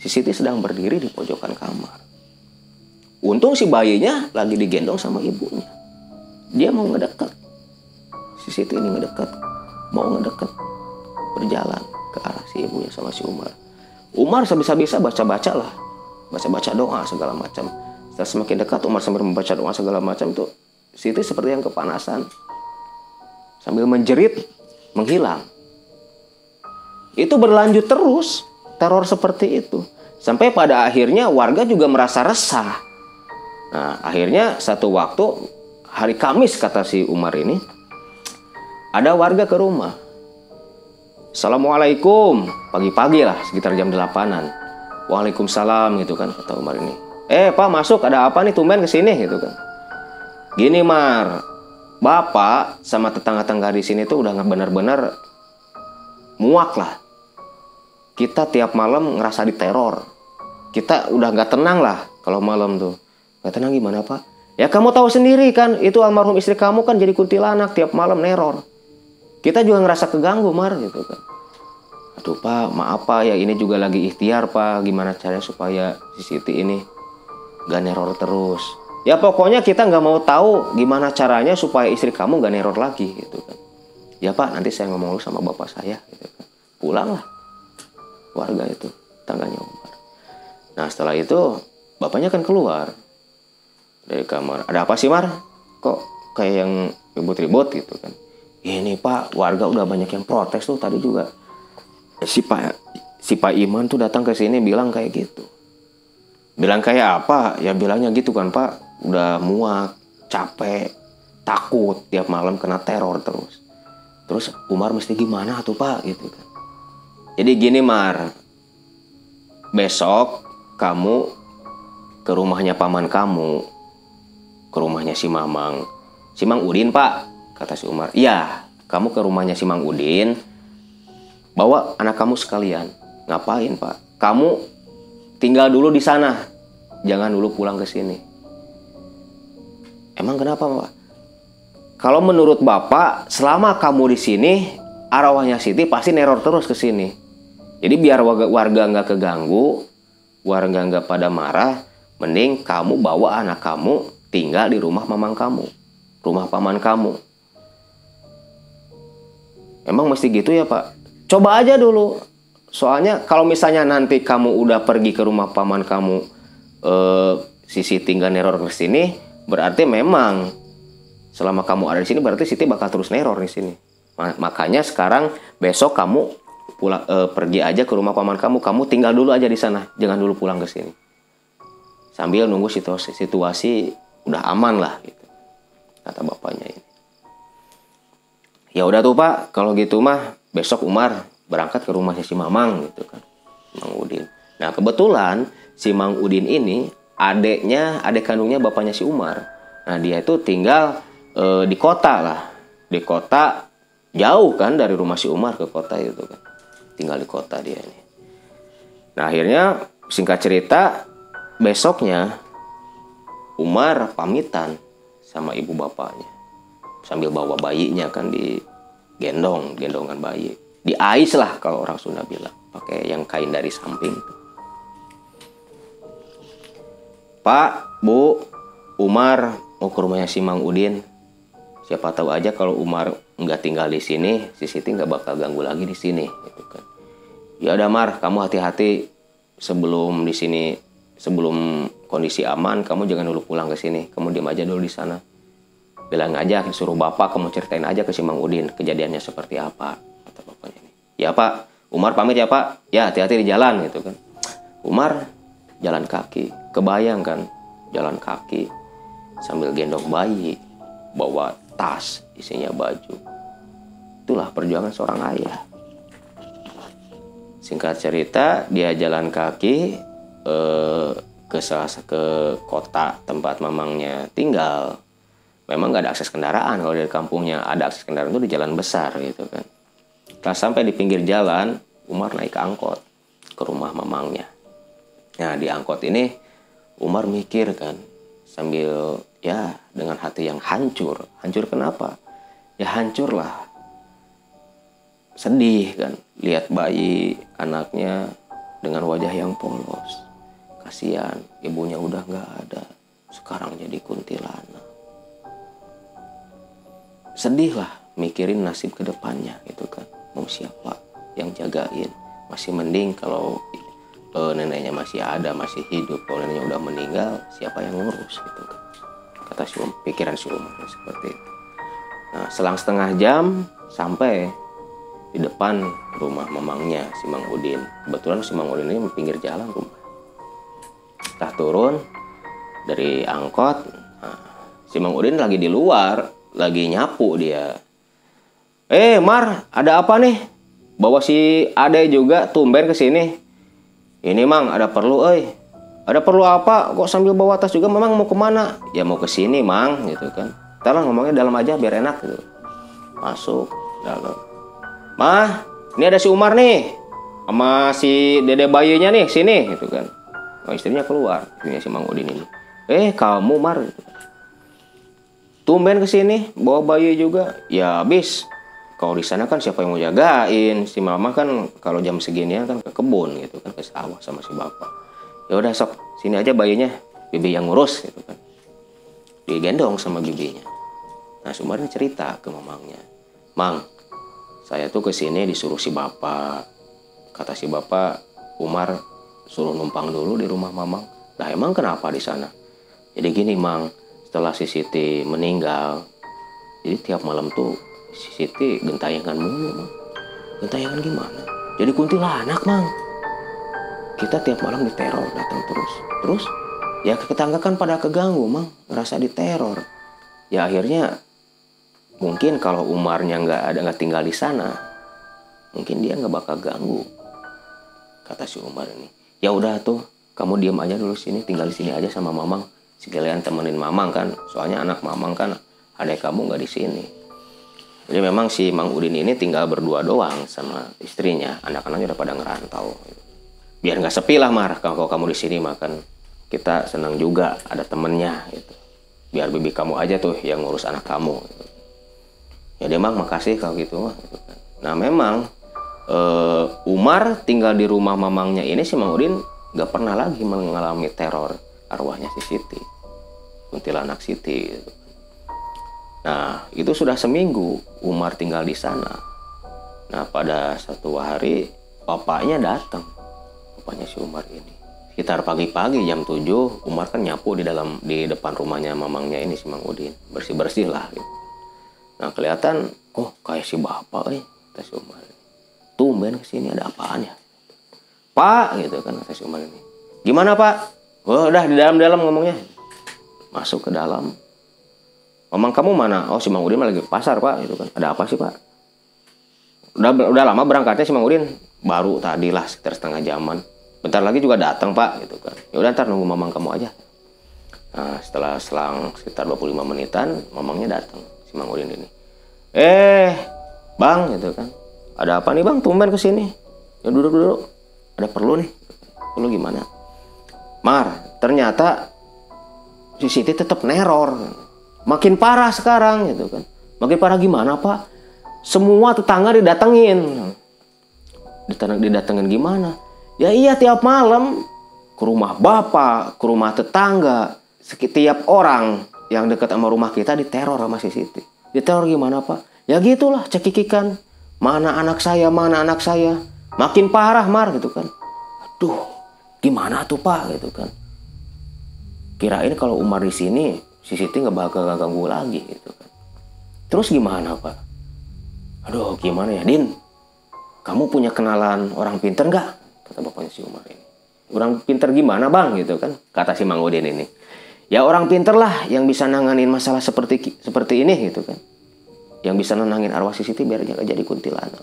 si Siti sedang berdiri di pojokan kamar Untung si bayinya lagi digendong sama ibunya. Dia mau ngedekat. Si Siti ini ngedekat. Mau ngedekat. Berjalan ke arah si ibunya sama si Umar. Umar sebisa-bisa baca-baca lah. Baca-baca doa segala macam. Setelah semakin dekat Umar sambil membaca doa segala macam itu Siti seperti yang kepanasan. Sambil menjerit, menghilang. Itu berlanjut terus teror seperti itu. Sampai pada akhirnya warga juga merasa resah Nah, akhirnya satu waktu hari Kamis kata si Umar ini ada warga ke rumah. Assalamualaikum, pagi-pagi lah sekitar jam 8-an. Waalaikumsalam gitu kan kata Umar ini. Eh Pak masuk ada apa nih tumben ke sini gitu kan. Gini Mar, Bapak sama tetangga-tetangga di sini tuh udah nggak benar-benar muak lah. Kita tiap malam ngerasa diteror. Kita udah nggak tenang lah kalau malam tuh Gak tenang gimana pak? Ya kamu tahu sendiri kan, itu almarhum istri kamu kan jadi kuntilanak tiap malam neror. Kita juga ngerasa keganggu mar gitu kan. Aduh pak, maaf pak ya ini juga lagi ikhtiar pak. Gimana caranya supaya si Siti ini gak neror terus. Ya pokoknya kita nggak mau tahu gimana caranya supaya istri kamu gak neror lagi gitu kan. Ya pak, nanti saya ngomong lu sama bapak saya gitu kan. Pulanglah warga itu, tangganya Umar. Nah setelah itu bapaknya kan keluar dari kamar. Ada apa sih Mar? Kok kayak yang ribut-ribut gitu kan. Ini Pak warga udah banyak yang protes tuh tadi juga. Si Pak si Pak Iman tuh datang ke sini bilang kayak gitu. Bilang kayak apa? Ya bilangnya gitu kan Pak udah muak capek takut. Tiap malam kena teror terus. Terus Umar mesti gimana tuh pak? Gitu kan. Jadi gini Mar. Besok kamu ke rumahnya paman kamu ke rumahnya si Mamang. Si Mang Udin pak kata si Umar. Iya kamu ke rumahnya si Mang Udin bawa anak kamu sekalian. Ngapain pak? Kamu tinggal dulu di sana. Jangan dulu pulang ke sini emang kenapa pak? Kalau menurut bapak selama kamu di sini arwahnya Siti pasti neror terus ke sini. Jadi biar warga nggak keganggu warga nggak pada marah mending kamu bawa anak kamu tinggal di rumah mamang kamu rumah paman kamu. Emang mesti gitu ya pak? Coba aja dulu. Soalnya kalau misalnya nanti kamu udah pergi ke rumah paman kamu eh, sisi tinggal neror ke sini berarti memang selama kamu ada di sini berarti Siti bakal terus neror di sini. Ma- makanya sekarang besok kamu pulang eh, pergi aja ke rumah paman kamu. Kamu tinggal dulu aja di sana. Jangan dulu pulang ke sini. Sambil nunggu situasi situasi udah aman lah gitu. Kata bapaknya ini. Ya udah tuh pak. Kalau gitu mah besok Umar berangkat ke rumahnya si Mamang gitu kan. Mang Udin. Nah kebetulan si Mang Udin ini adeknya adek kandungnya bapaknya si Umar. Nah dia itu tinggal eh, di kota lah. Di kota jauh kan dari rumah si Umar ke kota itu kan. Tinggal di kota dia ini. Nah akhirnya singkat cerita besoknya Umar pamitan sama ibu bapaknya. Sambil bawa bayinya kan di gendong gendongan bayi. Di ais lah kalau orang Sunda bilang. Pakai yang kain dari samping Pak Bu Umar mau ke rumahnya si Mang Udin. Siapa tahu aja kalau Umar nggak tinggal di sini si Siti nggak bakal ganggu lagi di sini gitu kan. Ya udah Mar kamu hati-hati. Sebelum di sini sebelum kondisi aman kamu jangan dulu pulang ke sini. Kamu diam aja dulu di sana. Bilang aja suruh bapak kamu ceritain aja ke si Mang Udin kejadiannya seperti apa kata bapaknya ini. Ya pak. Umar pamit ya pak. Ya hati-hati di jalan gitu kan. Umar jalan kaki kebayang kan? Jalan kaki sambil gendong bayi bawa tas isinya baju. Itulah perjuangan seorang ayah. Singkat cerita dia jalan kaki eh, ke salah ke kota tempat mamangnya tinggal. Memang nggak ada akses kendaraan kalau dari kampungnya. Ada akses kendaraan itu di jalan besar gitu kan. Setelah sampai di pinggir jalan Umar naik angkot ke rumah mamangnya. Nah di angkot ini Umar mikir kan sambil ya dengan hati yang hancur. Hancur kenapa? Ya hancur lah sedih kan lihat bayi anaknya dengan wajah yang polos. Kasihan ibunya udah nggak ada. Sekarang jadi kuntilanak. Sedih lah mikirin nasib ke depannya gitu kan. Mau siapa yang jagain? Masih mending kalau eh, neneknya masih ada masih hidup. Kalau neneknya udah meninggal siapa yang ngurus gitu kan? Kata si um, pikiran si Umar seperti itu. Nah selang setengah jam sampai di depan rumah mamangnya si Mang Udin. Kebetulan si Mang Udin ini pinggir jalan rumah. Setelah turun dari angkot nah, si Mang Udin lagi di luar lagi nyapu dia. Eh Mar ada apa nih? Bawa si Ade juga tumben ke sini ini Mang ada perlu eh ada perlu apa kok sambil bawa tas juga memang mau ke mana ya mau ke sini Mang gitu kan Ntar ngomongnya dalam aja biar enak gitu masuk dalam Mah, ini ada si Umar nih. Sama si dede bayinya nih, sini gitu kan. Oh, istrinya keluar, istrinya si Mang Udin ini. Eh, kamu Mar. Tumben ke sini bawa bayi juga. Ya habis. Kalau di sana kan siapa yang mau jagain? Si mama kan kalau jam segini kan ke kebun gitu kan ke sawah sama si bapak. Ya udah sok, sini aja bayinya. Bibi yang ngurus gitu kan. Digendong sama bibinya. Nah, si Umar ini cerita ke mamangnya. Mang, saya tuh ke sini disuruh si bapak kata si bapak Umar suruh numpang dulu di rumah mamang lah emang kenapa di sana jadi gini mang setelah si Siti meninggal jadi tiap malam tuh si Siti gentayangan mulu mang. Gentayangan gimana? Jadi kuntilanak mang. Kita tiap malam diteror datang terus. Terus ya tetangga kan pada keganggu mang. Ngerasa diteror. Ya akhirnya mungkin kalau Umarnya nggak ada nggak tinggal di sana mungkin dia nggak bakal ganggu kata si Umar ini. Ya udah tuh kamu diam aja dulu sini tinggal di sini aja sama mamang. Sekalian temenin mamang kan soalnya anak mamang kan ada kamu nggak di sini jadi memang si Mang Udin ini tinggal berdua doang sama istrinya anak-anaknya udah pada ngerantau biar nggak sepi lah mar kalau kamu di sini makan kita senang juga ada temennya gitu biar bibi kamu aja tuh yang ngurus anak kamu gitu. ya dia mang makasih kalau gitu gitu kan. nah memang eh, Umar tinggal di rumah mamangnya ini si Mang Udin nggak pernah lagi mengalami teror arwahnya si Siti kuntilanak Siti gitu. Nah itu sudah seminggu Umar tinggal di sana. Nah pada satu hari bapaknya datang bapaknya si Umar ini. Sekitar pagi-pagi jam 7 Umar kan nyapu di dalam di depan rumahnya mamangnya ini si Mang Udin. Bersih-bersih lah gitu. nah kelihatan oh kayak si bapak eh kata si Umar tumben ke sini ada apaan ya? Pak gitu kan kata si Umar ini. Gimana Pak? Oh, udah di dalam-dalam ngomongnya. Masuk ke dalam Mamang kamu mana? Oh si Mang Udin lagi ke pasar pak, gitu kan. Ada apa sih pak? Udah udah lama berangkatnya si Mang Udin, baru tadi lah sekitar setengah jaman. Bentar lagi juga datang pak, gitu kan. Ya udah ntar nunggu mamang kamu aja. Nah setelah selang sekitar 25 menitan, mamangnya datang si Mang Udin ini. Eh, bang, gitu kan. Ada apa nih bang? Tumben ke sini. Ya duduk duduk. Ada perlu nih. Perlu gimana? Mar, ternyata si Siti tetap neror makin parah sekarang gitu kan. Makin parah gimana pak? Semua tetangga didatengin. Didateng- didatengin gimana? Ya iya tiap malam ke rumah bapak ke rumah tetangga. Setiap orang yang dekat sama rumah kita diteror sama Siti. Diteror gimana pak? Ya gitulah cekikikan. Mana anak saya mana anak saya. Makin parah mar gitu kan. Aduh gimana tuh pak? Gitu kan. Kirain kalau Umar di sini si Siti nggak bakal ganggu lagi gitu kan. Terus gimana pak? Aduh gimana ya Din? Kamu punya kenalan orang pinter nggak? Kata bapaknya si Umar ini. Orang pinter gimana bang? Gitu kan. Kata si Mang Udin ini. Ya orang pinter lah yang bisa nanganin masalah seperti seperti ini gitu kan. Yang bisa nenangin arwah si Siti biar dia jadi kuntilanak.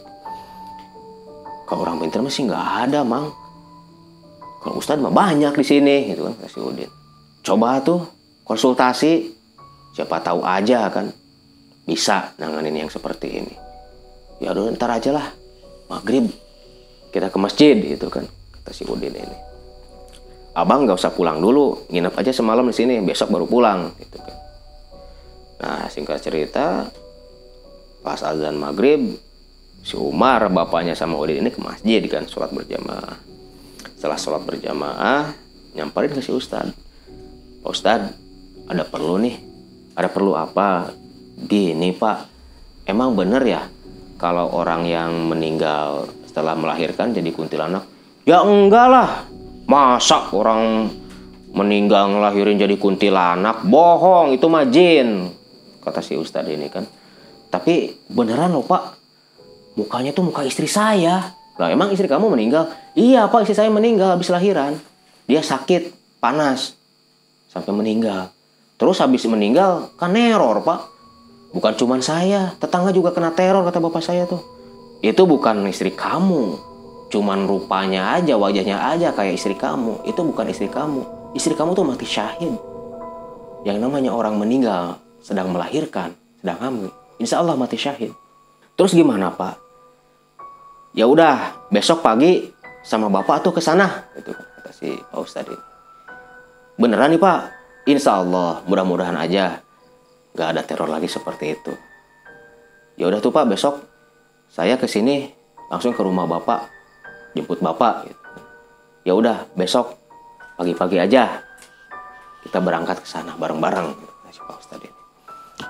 Kalau orang pinter masih nggak ada mang. Kalau Ustadz mah banyak di sini gitu kan kata si Udin. Coba tuh konsultasi siapa tahu aja kan bisa nanganin yang seperti ini. Ya udah ntar aja lah maghrib kita ke masjid gitu kan kata si Udin ini. Abang nggak usah pulang dulu nginep aja semalam di sini besok baru pulang gitu kan. Nah singkat cerita pas azan maghrib si Umar bapaknya sama Udin ini ke masjid kan sholat berjamaah. Setelah sholat berjamaah nyamperin ke si Ustadz. Pak Ustadz ada perlu nih. Ada perlu apa? Gini pak. Emang bener ya kalau orang yang meninggal setelah melahirkan jadi kuntilanak? Ya enggak lah. Masa orang meninggal ngelahirin jadi kuntilanak? Bohong itu mah jin kata si ustadz ini kan. Tapi beneran loh pak. Mukanya tuh muka istri saya. Lah emang istri kamu meninggal? Iya pak istri saya meninggal habis lahiran. Dia sakit panas sampai meninggal Terus habis meninggal kan neror pak. Bukan cuman saya, tetangga juga kena teror kata bapak saya tuh. Itu bukan istri kamu. Cuman rupanya aja, wajahnya aja kayak istri kamu. Itu bukan istri kamu. Istri kamu tuh mati syahid. Yang namanya orang meninggal sedang melahirkan, sedang hamil. Insya Allah mati syahid. Terus gimana pak? Ya udah, besok pagi sama bapak tuh ke sana. Itu kata si Pak Ustadz. Beneran nih pak, Insya Allah mudah-mudahan aja nggak ada teror lagi seperti itu. Ya udah tuh Pak besok saya ke sini langsung ke rumah Bapak jemput Bapak. Gitu. Ya udah besok pagi-pagi aja kita berangkat ke sana bareng-bareng si Pak Ustadz.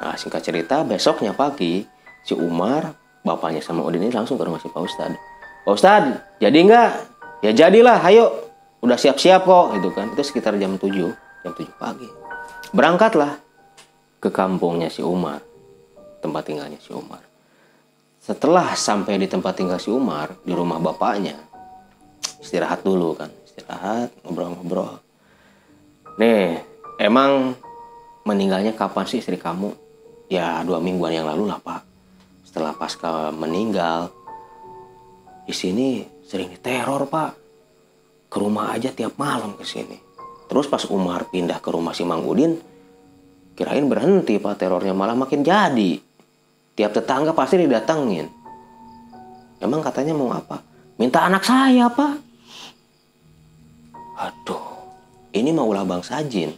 Nah singkat cerita besoknya pagi si Umar bapaknya sama Udin ini langsung ke rumah si Pak Ustadz. Pak Ustadz jadi nggak? Ya jadilah, ayo udah siap-siap kok gitu kan. Itu sekitar jam 7 jam 7 pagi. Berangkatlah ke kampungnya si Umar, tempat tinggalnya si Umar. Setelah sampai di tempat tinggal si Umar, di rumah bapaknya, istirahat dulu kan, istirahat, ngobrol-ngobrol. Nih, emang meninggalnya kapan sih istri kamu? ya dua mingguan yang lalu lah pak setelah pasca meninggal di sini sering diteror pak ke rumah aja tiap malam ke sini terus pas Umar pindah ke rumah si Mang Udin kirain berhenti pak. Terornya malah makin jadi. Tiap tetangga pasti didatengin. Emang katanya mau apa? Minta anak saya pak. Aduh ini mau ulah bangsa jin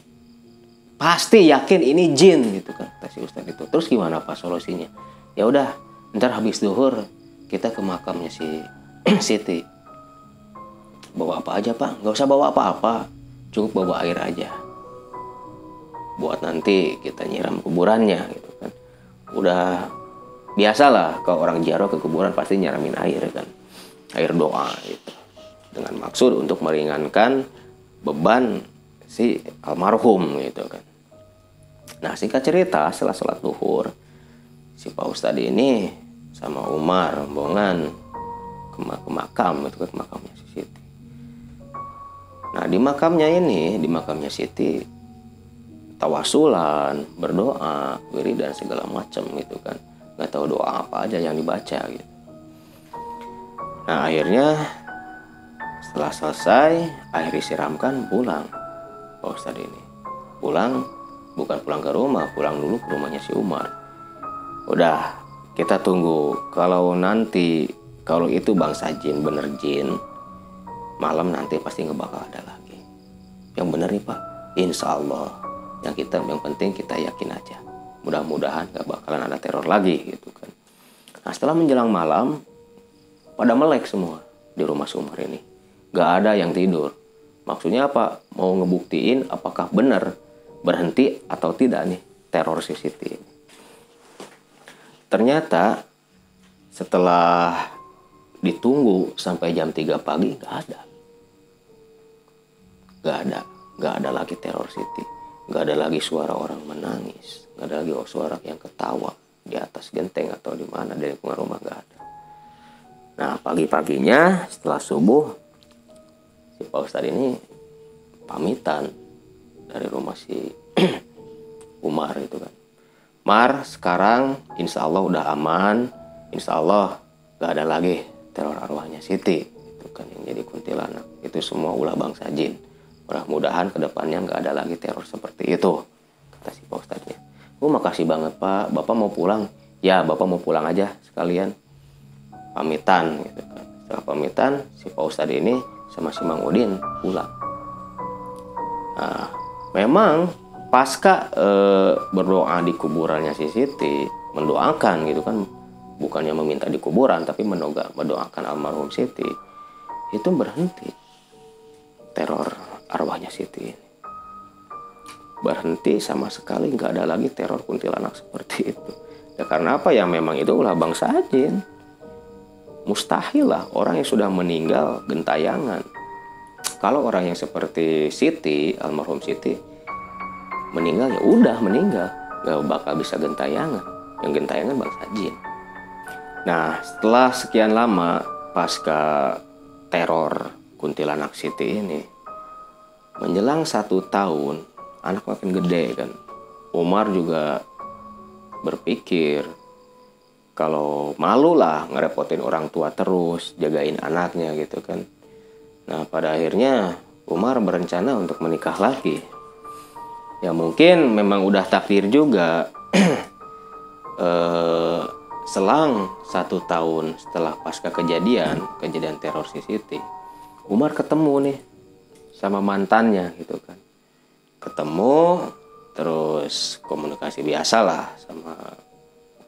pasti yakin ini jin gitu kan kata si ustadz itu. Terus gimana pak solusinya? Ya udah ntar habis duhur kita ke makamnya si Siti. Bawa apa aja pak? Nggak usah bawa apa-apa cukup bawa air aja. Buat nanti kita nyiram kuburannya gitu kan. Udah biasalah kalau orang jaro ke kuburan pasti nyiramin air kan. Air doa gitu. Dengan maksud untuk meringankan beban si almarhum gitu kan. Nah singkat cerita setelah sholat duhur si Pak Ustadz ini sama Umar rombongan ke, ke makam itu ke makamnya si Siti nah di makamnya ini di makamnya Siti tawasulan berdoa wiridan segala macam gitu kan. Nggak tahu doa apa aja yang dibaca gitu. Nah akhirnya setelah selesai air disiramkan pulang. Pak Ustadz ini. Pulang bukan pulang ke rumah pulang dulu ke rumahnya si Umar. Udah kita tunggu. Kalau nanti kalau itu bangsa jin bener jin malam nanti pasti nggak bakal ada lagi. Yang bener nih pak. Insya Allah. Yang kita yang penting kita yakin aja. Mudah-mudahan gak bakalan ada teror lagi gitu kan. Nah setelah menjelang malam pada melek semua di rumah Sumar ini. Gak ada yang tidur. Maksudnya apa? Mau ngebuktiin apakah benar berhenti atau tidak nih teror CCTV ternyata setelah ditunggu sampai jam 3 pagi gak ada gak ada gak ada lagi teror City nggak ada lagi suara orang menangis. Nggak ada lagi suara yang ketawa di atas genteng atau di mana dari lingkungan rumah nggak ada. Nah pagi-paginya setelah subuh si Pak Ustadz ini pamitan dari rumah si Umar itu kan. Mar sekarang insya Allah udah aman. Insya Allah nggak ada lagi teror arwahnya Siti. Itu kan yang jadi kuntilanak. Itu semua ulah bangsa jin mudah-mudahan ke depannya nggak ada lagi teror seperti itu kata si Pak Ustadznya oh makasih banget Pak. Bapak mau pulang? Ya Bapak mau pulang aja sekalian. Pamitan gitu kan. Setelah pamitan si Pak Ustadz ini sama si Mang Udin pulang. Nah memang pasca e, berdoa di kuburannya si Siti mendoakan gitu kan bukannya meminta di kuburan tapi mendoga mendoakan almarhum Siti itu berhenti teror arwahnya Siti ini. Berhenti sama sekali nggak ada lagi teror kuntilanak seperti itu. Ya karena apa ya memang itu ulah bangsa jin. Mustahil lah orang yang sudah meninggal gentayangan. Kalau orang yang seperti Siti, almarhum Siti, meninggal ya udah meninggal, nggak bakal bisa gentayangan. Yang gentayangan bangsa jin. Nah setelah sekian lama pasca teror kuntilanak Siti ini, menjelang satu tahun anak makin gede kan. Umar juga berpikir kalau malu lah ngerepotin orang tua terus jagain anaknya gitu kan. Nah pada akhirnya Umar berencana untuk menikah lagi. Ya mungkin memang udah takdir juga. Eh, selang satu tahun setelah pasca kejadian kejadian teror Siti Umar ketemu nih sama mantannya gitu kan. Ketemu terus komunikasi biasa lah sama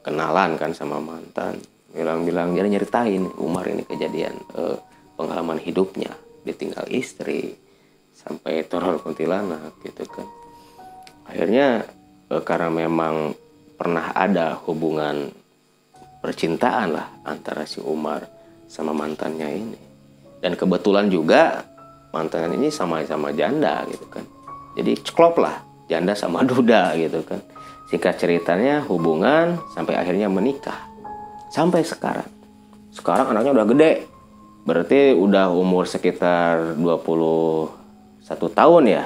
kenalan kan sama mantan. Bilang-bilang jadi nyeritain Umar ini kejadian eh, pengalaman hidupnya ditinggal istri sampai teror kuntilanak gitu kan. Akhirnya eh, karena memang pernah ada hubungan percintaan lah antara si Umar sama mantannya ini. Dan kebetulan juga mantan ini sama-sama janda gitu kan. Jadi ceklop lah janda sama duda gitu kan. Singkat ceritanya hubungan sampai akhirnya menikah. Sampai sekarang. Sekarang anaknya udah gede. Berarti udah umur sekitar 21 tahun ya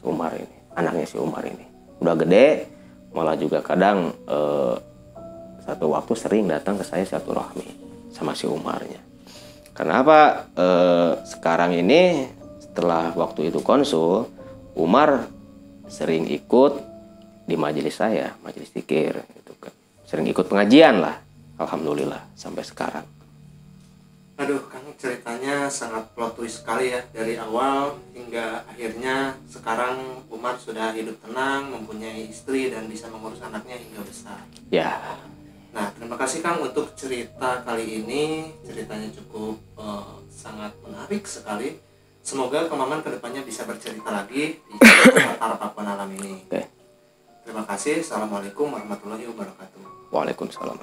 si Umar ini. Anaknya si Umar ini. Udah gede malah juga kadang eh, satu waktu sering datang ke saya silaturahmi sama si Umarnya. Kenapa eh, sekarang ini setelah waktu itu konsul, Umar sering ikut di majelis saya, majelis tikir, gitu kan. Sering ikut pengajian lah, alhamdulillah sampai sekarang. Aduh, Kang ceritanya sangat plot twist sekali ya dari awal hingga akhirnya sekarang Umar sudah hidup tenang, mempunyai istri dan bisa mengurus anaknya hingga besar. Ya, Nah, terima kasih Kang untuk cerita kali ini. Ceritanya cukup uh, sangat menarik sekali. Semoga kemaman ke depannya bisa bercerita lagi di latar Pakuan Alam ini. Okay. Terima kasih. Assalamualaikum warahmatullahi wabarakatuh. Waalaikumsalam.